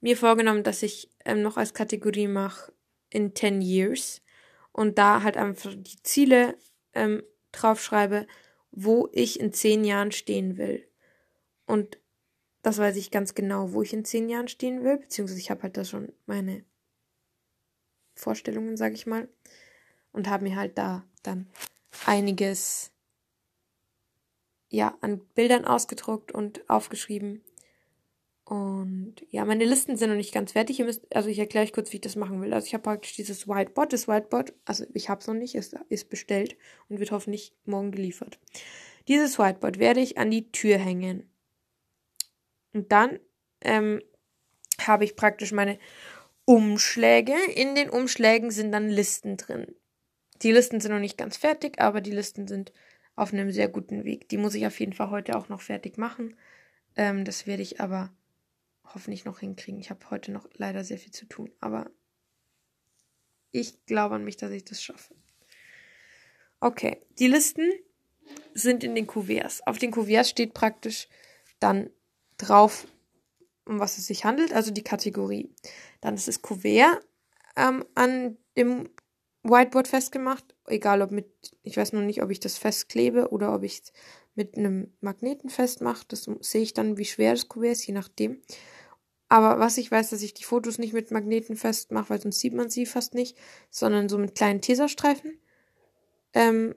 mir vorgenommen, dass ich ähm, noch als Kategorie mache in 10 Years. Und da halt einfach die Ziele ähm, draufschreibe, wo ich in 10 Jahren stehen will. Und das weiß ich ganz genau, wo ich in 10 Jahren stehen will, beziehungsweise ich habe halt da schon meine Vorstellungen, sage ich mal, und habe mir halt da dann einiges ja an Bildern ausgedruckt und aufgeschrieben Und ja, meine Listen sind noch nicht ganz fertig. Ihr müsst, also ich erkläre euch kurz, wie ich das machen will. Also ich habe praktisch dieses Whiteboard. Das Whiteboard, also ich habe es noch nicht, es ist bestellt und wird hoffentlich morgen geliefert. Dieses Whiteboard werde ich an die Tür hängen. Und dann ähm, habe ich praktisch meine Umschläge. In den Umschlägen sind dann Listen drin. Die Listen sind noch nicht ganz fertig, aber die Listen sind auf einem sehr guten Weg. Die muss ich auf jeden Fall heute auch noch fertig machen. Ähm, das werde ich aber hoffentlich noch hinkriegen. Ich habe heute noch leider sehr viel zu tun, aber ich glaube an mich, dass ich das schaffe. Okay, die Listen sind in den Kuverts. Auf den Kuverts steht praktisch dann drauf, um was es sich handelt, also die Kategorie. Dann ist das Kuvert ähm, an dem Whiteboard festgemacht, egal ob mit, ich weiß noch nicht, ob ich das festklebe oder ob ich es mit einem Magneten festmache. Das sehe ich dann, wie schwer das Kuvert ist, je nachdem. Aber was ich weiß, dass ich die Fotos nicht mit Magneten festmache, weil sonst sieht man sie fast nicht, sondern so mit kleinen Tesastreifen. Ähm,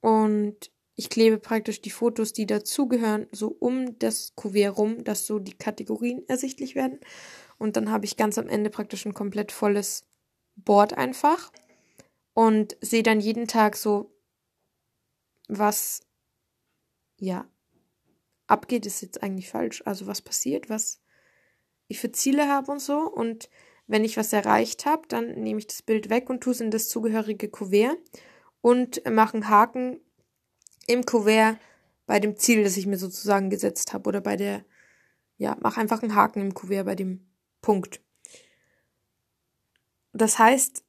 und ich klebe praktisch die Fotos, die dazugehören, so um das Kuvert rum, dass so die Kategorien ersichtlich werden. Und dann habe ich ganz am Ende praktisch ein komplett volles Board einfach und sehe dann jeden Tag so, was ja abgeht, ist jetzt eigentlich falsch. Also was passiert, was ich für Ziele habe und so. Und wenn ich was erreicht habe, dann nehme ich das Bild weg und tue es in das zugehörige Kuvert und mache einen Haken im Kuvert bei dem Ziel, das ich mir sozusagen gesetzt habe oder bei der, ja, mach einfach einen Haken im Kuvert bei dem Punkt. Das heißt,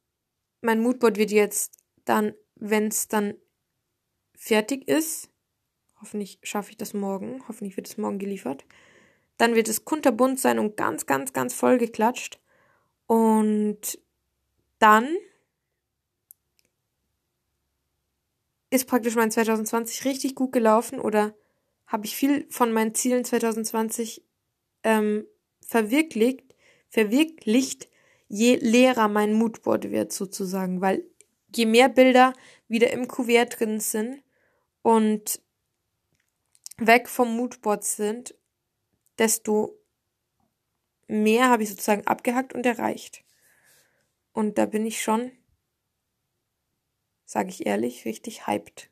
mein Moodboard wird jetzt dann, wenn es dann fertig ist, hoffentlich schaffe ich das morgen, hoffentlich wird es morgen geliefert, dann wird es kunterbunt sein und ganz, ganz, ganz voll geklatscht. Und dann ist praktisch mein 2020 richtig gut gelaufen oder habe ich viel von meinen Zielen 2020 ähm, verwirklicht, verwirklicht, je leerer mein Moodboard wird sozusagen, weil je mehr Bilder wieder im Kuvert drin sind und weg vom Moodboard sind, desto mehr habe ich sozusagen abgehackt und erreicht. Und da bin ich schon sage ich ehrlich, richtig hyped.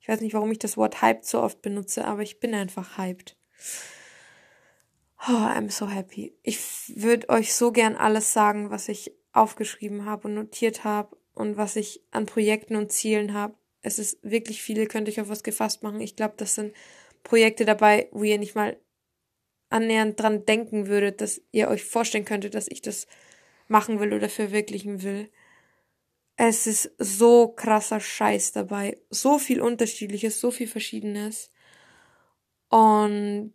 Ich weiß nicht, warum ich das Wort hyped so oft benutze, aber ich bin einfach hyped. Oh, I'm so happy. Ich würde euch so gern alles sagen, was ich aufgeschrieben habe und notiert habe und was ich an Projekten und Zielen habe. Es ist wirklich viele, könnte ich auf was gefasst machen. Ich glaube, das sind Projekte dabei, wo ihr nicht mal annähernd dran denken würdet, dass ihr euch vorstellen könntet, dass ich das machen will oder verwirklichen will. Es ist so krasser Scheiß dabei. So viel Unterschiedliches, so viel Verschiedenes. Und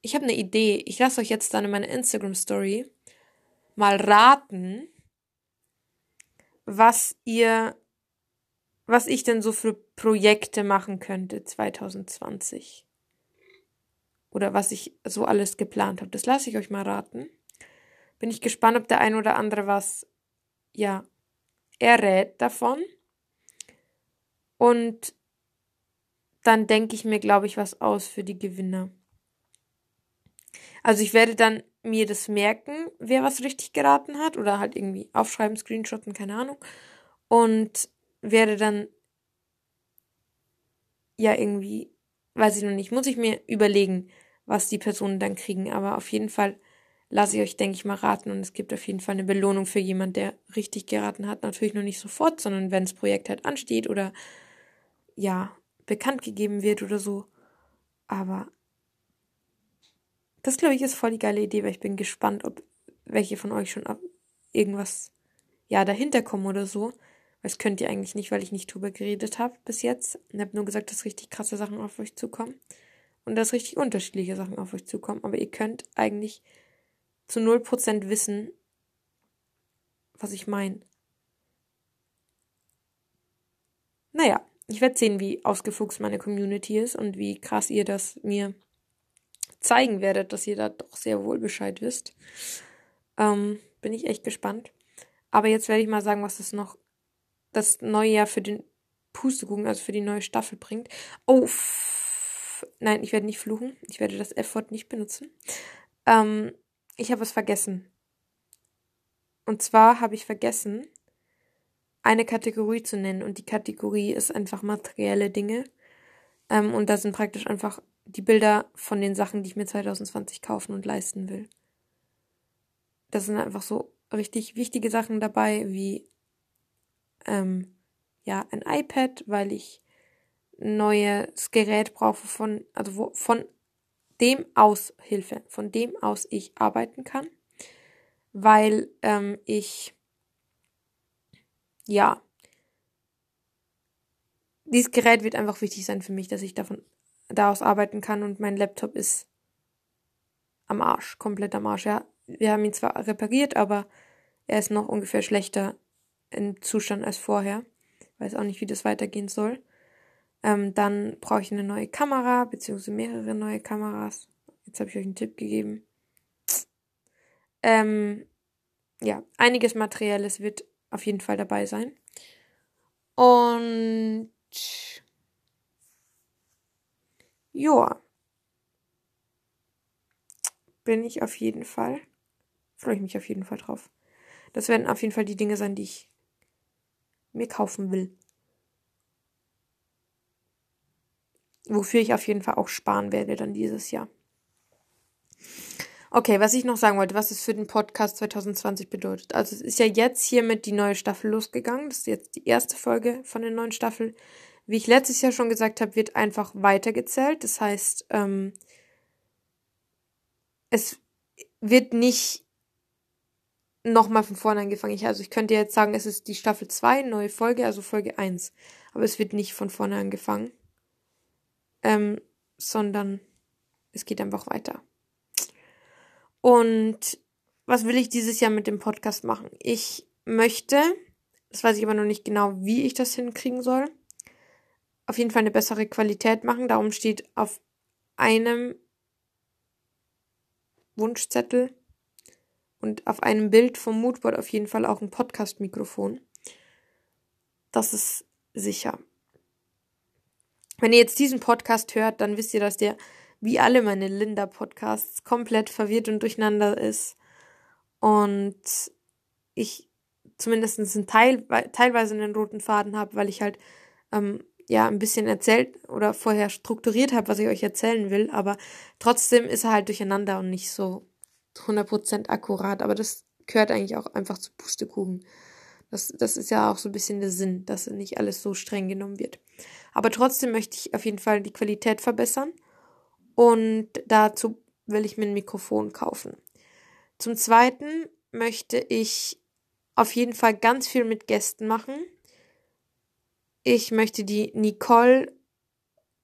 ich habe eine Idee. Ich lasse euch jetzt dann in meiner Instagram Story mal raten, was ihr, was ich denn so für Projekte machen könnte 2020. Oder was ich so alles geplant habe. Das lasse ich euch mal raten. Bin ich gespannt, ob der ein oder andere was, ja, er rät davon. Und dann denke ich mir, glaube ich, was aus für die Gewinner. Also ich werde dann mir das merken, wer was richtig geraten hat oder halt irgendwie aufschreiben, screenshotten, keine Ahnung. Und werde dann ja irgendwie, weiß ich noch nicht, muss ich mir überlegen, was die Personen dann kriegen. Aber auf jeden Fall lasse ich euch, denke ich mal, raten. Und es gibt auf jeden Fall eine Belohnung für jemand, der richtig geraten hat. Natürlich noch nicht sofort, sondern wenn das Projekt halt ansteht oder ja, bekannt gegeben wird oder so. Aber das, glaube ich, ist voll die geile Idee, weil ich bin gespannt, ob welche von euch schon ab irgendwas ja dahinter kommen oder so. Das könnt ihr eigentlich nicht, weil ich nicht drüber geredet habe bis jetzt. Ich habe nur gesagt, dass richtig krasse Sachen auf euch zukommen. Und dass richtig unterschiedliche Sachen auf euch zukommen. Aber ihr könnt eigentlich zu 0% wissen, was ich meine. Naja, ich werde sehen, wie ausgefuchst meine Community ist und wie krass ihr das mir zeigen werdet, dass ihr da doch sehr wohl Bescheid wisst. Ähm, bin ich echt gespannt. Aber jetzt werde ich mal sagen, was das noch das neue Jahr für den Pustekuchen, also für die neue Staffel bringt. Oh, nein, ich werde nicht fluchen. Ich werde das F-Wort nicht benutzen. Ähm, ich habe es vergessen. Und zwar habe ich vergessen, eine Kategorie zu nennen. Und die Kategorie ist einfach materielle Dinge. Ähm, und da sind praktisch einfach die Bilder von den Sachen, die ich mir 2020 kaufen und leisten will. Das sind einfach so richtig wichtige Sachen dabei, wie ähm, ja, ein iPad, weil ich ein neues Gerät brauche von, also wo, von dem aus Hilfe, von dem aus ich arbeiten kann, weil ähm, ich ja dieses Gerät wird einfach wichtig sein für mich, dass ich davon daraus arbeiten kann und mein Laptop ist am Arsch, komplett am Arsch. Ja, wir haben ihn zwar repariert, aber er ist noch ungefähr schlechter Zustand als vorher. Weiß auch nicht, wie das weitergehen soll. Ähm, dann brauche ich eine neue Kamera, beziehungsweise mehrere neue Kameras. Jetzt habe ich euch einen Tipp gegeben. Ähm, ja, einiges Materielles wird auf jeden Fall dabei sein. Und ja, bin ich auf jeden Fall, freue ich mich auf jeden Fall drauf. Das werden auf jeden Fall die Dinge sein, die ich mir kaufen will. Wofür ich auf jeden Fall auch sparen werde dann dieses Jahr. Okay, was ich noch sagen wollte, was es für den Podcast 2020 bedeutet. Also es ist ja jetzt hiermit die neue Staffel losgegangen. Das ist jetzt die erste Folge von der neuen Staffel. Wie ich letztes Jahr schon gesagt habe, wird einfach weitergezählt. Das heißt, ähm, es wird nicht nochmal von vorne angefangen. Ich, also ich könnte jetzt sagen, es ist die Staffel 2, neue Folge, also Folge 1. Aber es wird nicht von vorne angefangen. Ähm, sondern es geht einfach weiter. Und was will ich dieses Jahr mit dem Podcast machen? Ich möchte, das weiß ich aber noch nicht genau, wie ich das hinkriegen soll, auf jeden Fall eine bessere Qualität machen. Darum steht auf einem Wunschzettel und auf einem Bild vom Moodboard auf jeden Fall auch ein Podcast-Mikrofon. Das ist sicher. Wenn ihr jetzt diesen Podcast hört, dann wisst ihr, dass der wie alle meine Linda-Podcasts, komplett verwirrt und durcheinander ist. Und ich zumindest einen Teil, teilweise einen roten Faden habe, weil ich halt ähm, ja ein bisschen erzählt oder vorher strukturiert habe, was ich euch erzählen will, aber trotzdem ist er halt durcheinander und nicht so 100% akkurat, aber das gehört eigentlich auch einfach zu Pustekuchen. Das, das ist ja auch so ein bisschen der Sinn, dass nicht alles so streng genommen wird. Aber trotzdem möchte ich auf jeden Fall die Qualität verbessern und dazu will ich mir ein Mikrofon kaufen. Zum Zweiten möchte ich auf jeden Fall ganz viel mit Gästen machen. Ich möchte die Nicole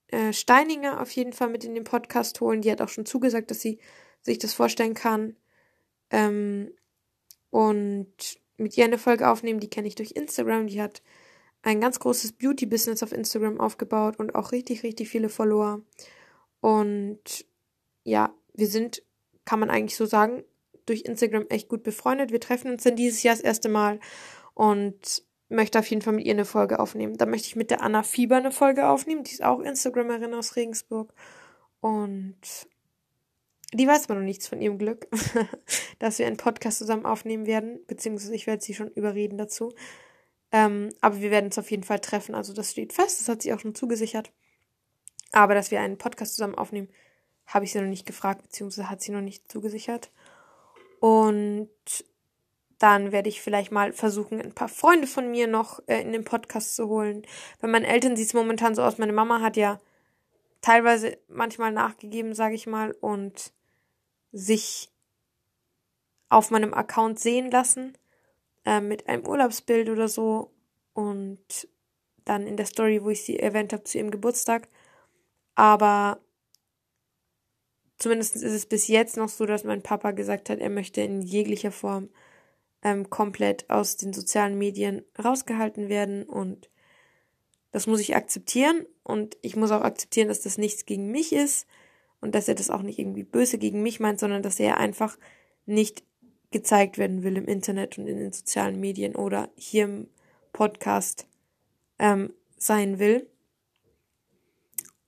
äh, Steininger auf jeden Fall mit in den Podcast holen. Die hat auch schon zugesagt, dass sie sich das vorstellen kann. Ähm, und mit ihr eine Folge aufnehmen, die kenne ich durch Instagram. Die hat ein ganz großes Beauty-Business auf Instagram aufgebaut und auch richtig, richtig viele Follower. Und ja, wir sind, kann man eigentlich so sagen, durch Instagram echt gut befreundet. Wir treffen uns dann dieses Jahr das erste Mal und möchte auf jeden Fall mit ihr eine Folge aufnehmen. Da möchte ich mit der Anna Fieber eine Folge aufnehmen. Die ist auch Instagramerin aus Regensburg. Und die weiß man noch nichts von ihrem Glück, dass wir einen Podcast zusammen aufnehmen werden. Beziehungsweise ich werde sie schon überreden dazu. Ähm, aber wir werden uns auf jeden Fall treffen. Also das steht fest. Das hat sie auch schon zugesichert. Aber dass wir einen Podcast zusammen aufnehmen, habe ich sie noch nicht gefragt, beziehungsweise hat sie noch nicht zugesichert. Und dann werde ich vielleicht mal versuchen, ein paar Freunde von mir noch äh, in den Podcast zu holen. Bei meinen Eltern sieht es momentan so aus. Meine Mama hat ja teilweise manchmal nachgegeben, sage ich mal, und sich auf meinem Account sehen lassen äh, mit einem Urlaubsbild oder so und dann in der Story, wo ich sie erwähnt habe zu ihrem Geburtstag. Aber zumindest ist es bis jetzt noch so, dass mein Papa gesagt hat, er möchte in jeglicher Form ähm, komplett aus den sozialen Medien rausgehalten werden und das muss ich akzeptieren und ich muss auch akzeptieren, dass das nichts gegen mich ist und dass er das auch nicht irgendwie böse gegen mich meint, sondern dass er einfach nicht gezeigt werden will im Internet und in den sozialen Medien oder hier im Podcast ähm, sein will.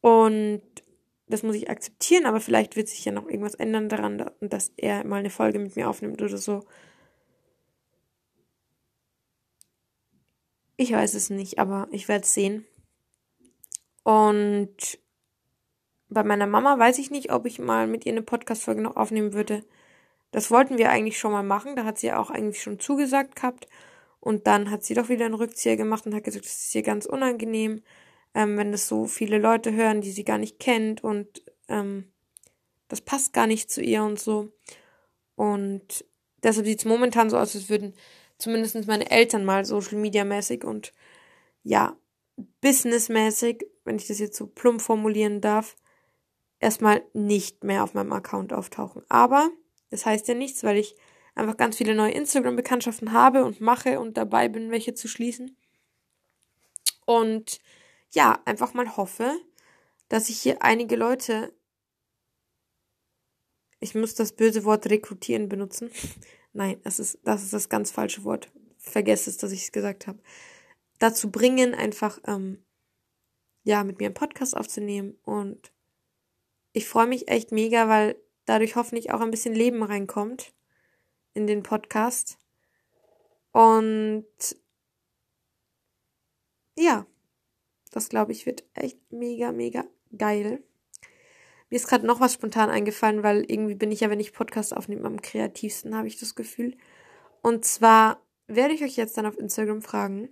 Und das muss ich akzeptieren, aber vielleicht wird sich ja noch irgendwas ändern daran, dass er mal eine Folge mit mir aufnimmt oder so. Ich weiß es nicht, aber ich werde es sehen. Und bei meiner Mama weiß ich nicht, ob ich mal mit ihr eine Podcast-Folge noch aufnehmen würde. Das wollten wir eigentlich schon mal machen. Da hat sie ja auch eigentlich schon zugesagt gehabt. Und dann hat sie doch wieder einen Rückzieher gemacht und hat gesagt, das ist ihr ganz unangenehm, ähm, wenn das so viele Leute hören, die sie gar nicht kennt und ähm, das passt gar nicht zu ihr und so. Und deshalb sieht es momentan so aus, als würden zumindest meine Eltern mal Social Media mäßig und ja, businessmäßig, wenn ich das jetzt so plump formulieren darf, erstmal nicht mehr auf meinem Account auftauchen. Aber das heißt ja nichts, weil ich einfach ganz viele neue Instagram-Bekanntschaften habe und mache und dabei bin, welche zu schließen. Und ja, einfach mal hoffe, dass ich hier einige Leute. Ich muss das böse Wort rekrutieren benutzen. Nein, das ist, das ist das ganz falsche Wort. Vergesst es, dass ich es gesagt habe. Dazu bringen, einfach ähm, ja, mit mir einen Podcast aufzunehmen. Und ich freue mich echt mega, weil dadurch hoffentlich auch ein bisschen Leben reinkommt in den Podcast. Und ja, das glaube ich wird echt mega, mega geil. Mir ist gerade noch was spontan eingefallen, weil irgendwie bin ich ja, wenn ich Podcast aufnehme, am kreativsten, habe ich das Gefühl. Und zwar werde ich euch jetzt dann auf Instagram fragen.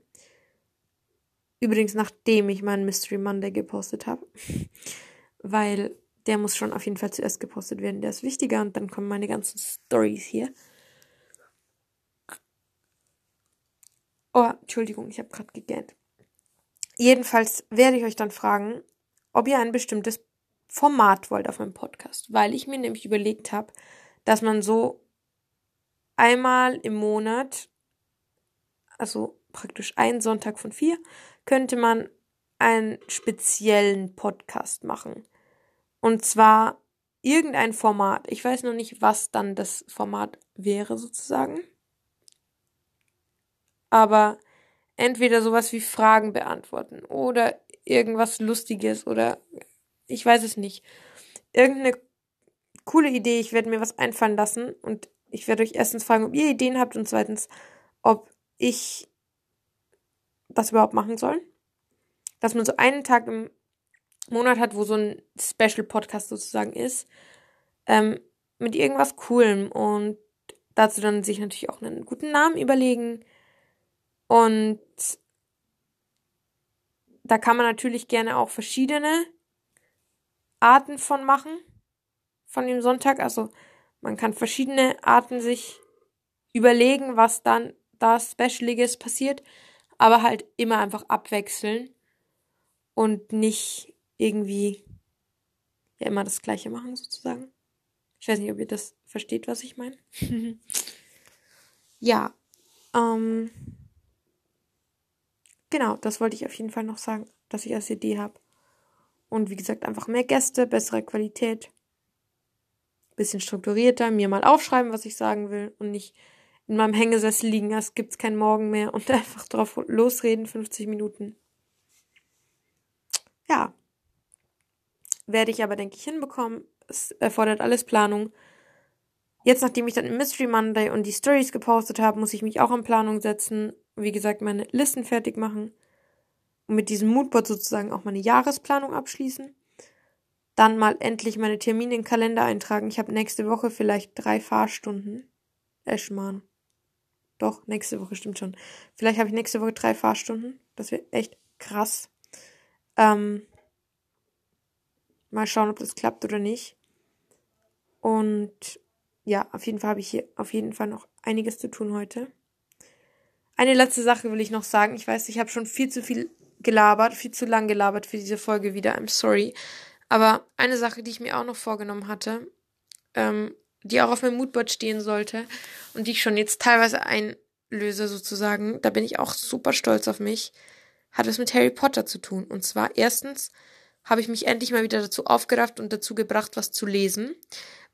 Übrigens, nachdem ich meinen Mystery Monday gepostet habe. weil der muss schon auf jeden Fall zuerst gepostet werden. Der ist wichtiger und dann kommen meine ganzen Stories hier. Oh, Entschuldigung, ich habe gerade gegähnt. Jedenfalls werde ich euch dann fragen, ob ihr ein bestimmtes Format wollt auf meinem Podcast, weil ich mir nämlich überlegt habe, dass man so einmal im Monat, also praktisch einen Sonntag von vier, könnte man einen speziellen Podcast machen. Und zwar irgendein Format. Ich weiß noch nicht, was dann das Format wäre sozusagen aber entweder sowas wie Fragen beantworten oder irgendwas Lustiges oder ich weiß es nicht. Irgendeine coole Idee, ich werde mir was einfallen lassen und ich werde euch erstens fragen, ob ihr Ideen habt und zweitens, ob ich das überhaupt machen soll. Dass man so einen Tag im Monat hat, wo so ein Special Podcast sozusagen ist, ähm, mit irgendwas Coolem und dazu dann sich natürlich auch einen guten Namen überlegen, und da kann man natürlich gerne auch verschiedene Arten von machen, von dem Sonntag. Also man kann verschiedene Arten sich überlegen, was dann da Specialiges passiert, aber halt immer einfach abwechseln und nicht irgendwie ja immer das gleiche machen sozusagen. Ich weiß nicht, ob ihr das versteht, was ich meine. ja, ähm, genau, das wollte ich auf jeden Fall noch sagen, dass ich als Idee habe. Und wie gesagt, einfach mehr Gäste, bessere Qualität, bisschen strukturierter, mir mal aufschreiben, was ich sagen will und nicht in meinem Hängesessel liegen, als gibt's kein Morgen mehr und einfach drauf losreden, 50 Minuten. Ja. Werde ich aber, denke ich, hinbekommen. Es erfordert alles Planung. Jetzt, nachdem ich dann im Mystery Monday und die Stories gepostet habe, muss ich mich auch in Planung setzen wie gesagt, meine Listen fertig machen und mit diesem Moodboard sozusagen auch meine Jahresplanung abschließen. Dann mal endlich meine Termine in den Kalender eintragen. Ich habe nächste Woche vielleicht drei Fahrstunden. Eschmann. Doch, nächste Woche stimmt schon. Vielleicht habe ich nächste Woche drei Fahrstunden. Das wäre echt krass. Ähm, mal schauen, ob das klappt oder nicht. Und ja, auf jeden Fall habe ich hier auf jeden Fall noch einiges zu tun heute. Eine letzte Sache will ich noch sagen. Ich weiß, ich habe schon viel zu viel gelabert, viel zu lang gelabert für diese Folge wieder. I'm sorry. Aber eine Sache, die ich mir auch noch vorgenommen hatte, ähm, die auch auf meinem Moodboard stehen sollte und die ich schon jetzt teilweise einlöse sozusagen, da bin ich auch super stolz auf mich, hat es mit Harry Potter zu tun. Und zwar erstens habe ich mich endlich mal wieder dazu aufgerafft und dazu gebracht, was zu lesen,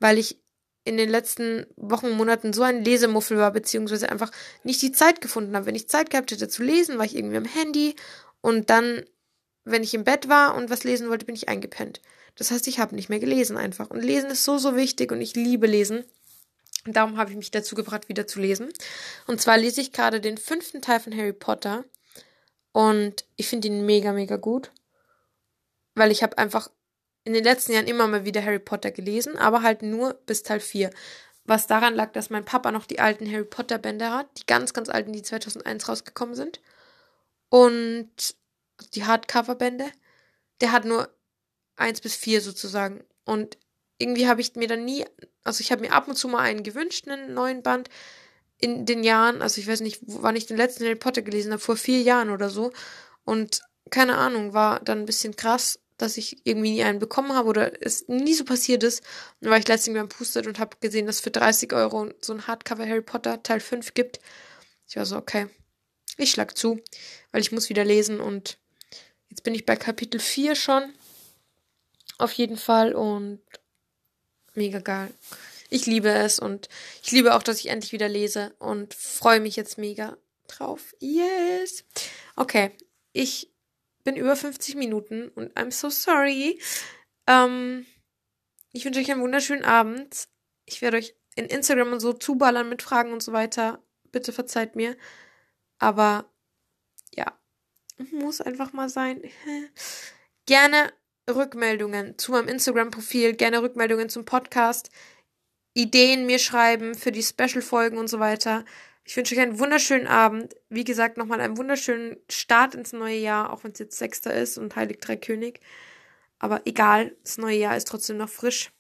weil ich in den letzten Wochen, Monaten so ein Lesemuffel war, beziehungsweise einfach nicht die Zeit gefunden habe. Wenn ich Zeit gehabt hätte zu lesen, war ich irgendwie am Handy und dann wenn ich im Bett war und was lesen wollte, bin ich eingepennt. Das heißt, ich habe nicht mehr gelesen einfach. Und Lesen ist so, so wichtig und ich liebe Lesen. Und darum habe ich mich dazu gebracht, wieder zu lesen. Und zwar lese ich gerade den fünften Teil von Harry Potter. Und ich finde ihn mega, mega gut. Weil ich habe einfach in den letzten Jahren immer mal wieder Harry Potter gelesen, aber halt nur bis Teil 4. Was daran lag, dass mein Papa noch die alten Harry Potter Bände hat, die ganz, ganz alten, die 2001 rausgekommen sind. Und die Hardcover-Bände. Der hat nur eins bis vier sozusagen. Und irgendwie habe ich mir dann nie, also ich habe mir ab und zu mal einen gewünscht, einen neuen Band in den Jahren, also ich weiß nicht, wann ich den letzten Harry Potter gelesen habe, vor vier Jahren oder so. Und keine Ahnung, war dann ein bisschen krass, dass ich irgendwie nie einen bekommen habe oder es nie so passiert ist. dann war ich letztens beim Pustet und habe gesehen, dass es für 30 Euro so ein Hardcover Harry Potter Teil 5 gibt. Ich war so, okay, ich schlag zu, weil ich muss wieder lesen und jetzt bin ich bei Kapitel 4 schon. Auf jeden Fall und mega geil. Ich liebe es und ich liebe auch, dass ich endlich wieder lese und freue mich jetzt mega drauf. Yes. Okay, ich bin über 50 Minuten und I'm so sorry. Ähm, ich wünsche euch einen wunderschönen Abend. Ich werde euch in Instagram und so zuballern mit Fragen und so weiter. Bitte verzeiht mir. Aber ja, muss einfach mal sein. Gerne Rückmeldungen zu meinem Instagram-Profil, gerne Rückmeldungen zum Podcast, Ideen mir schreiben für die Special-Folgen und so weiter. Ich wünsche euch einen wunderschönen Abend. Wie gesagt, nochmal einen wunderschönen Start ins neue Jahr, auch wenn es jetzt Sechster ist und Heilig Drei König. Aber egal, das neue Jahr ist trotzdem noch frisch.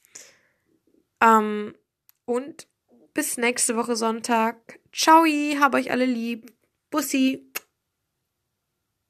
Ähm, und bis nächste Woche Sonntag. Ciao, hab euch alle lieb. Bussi.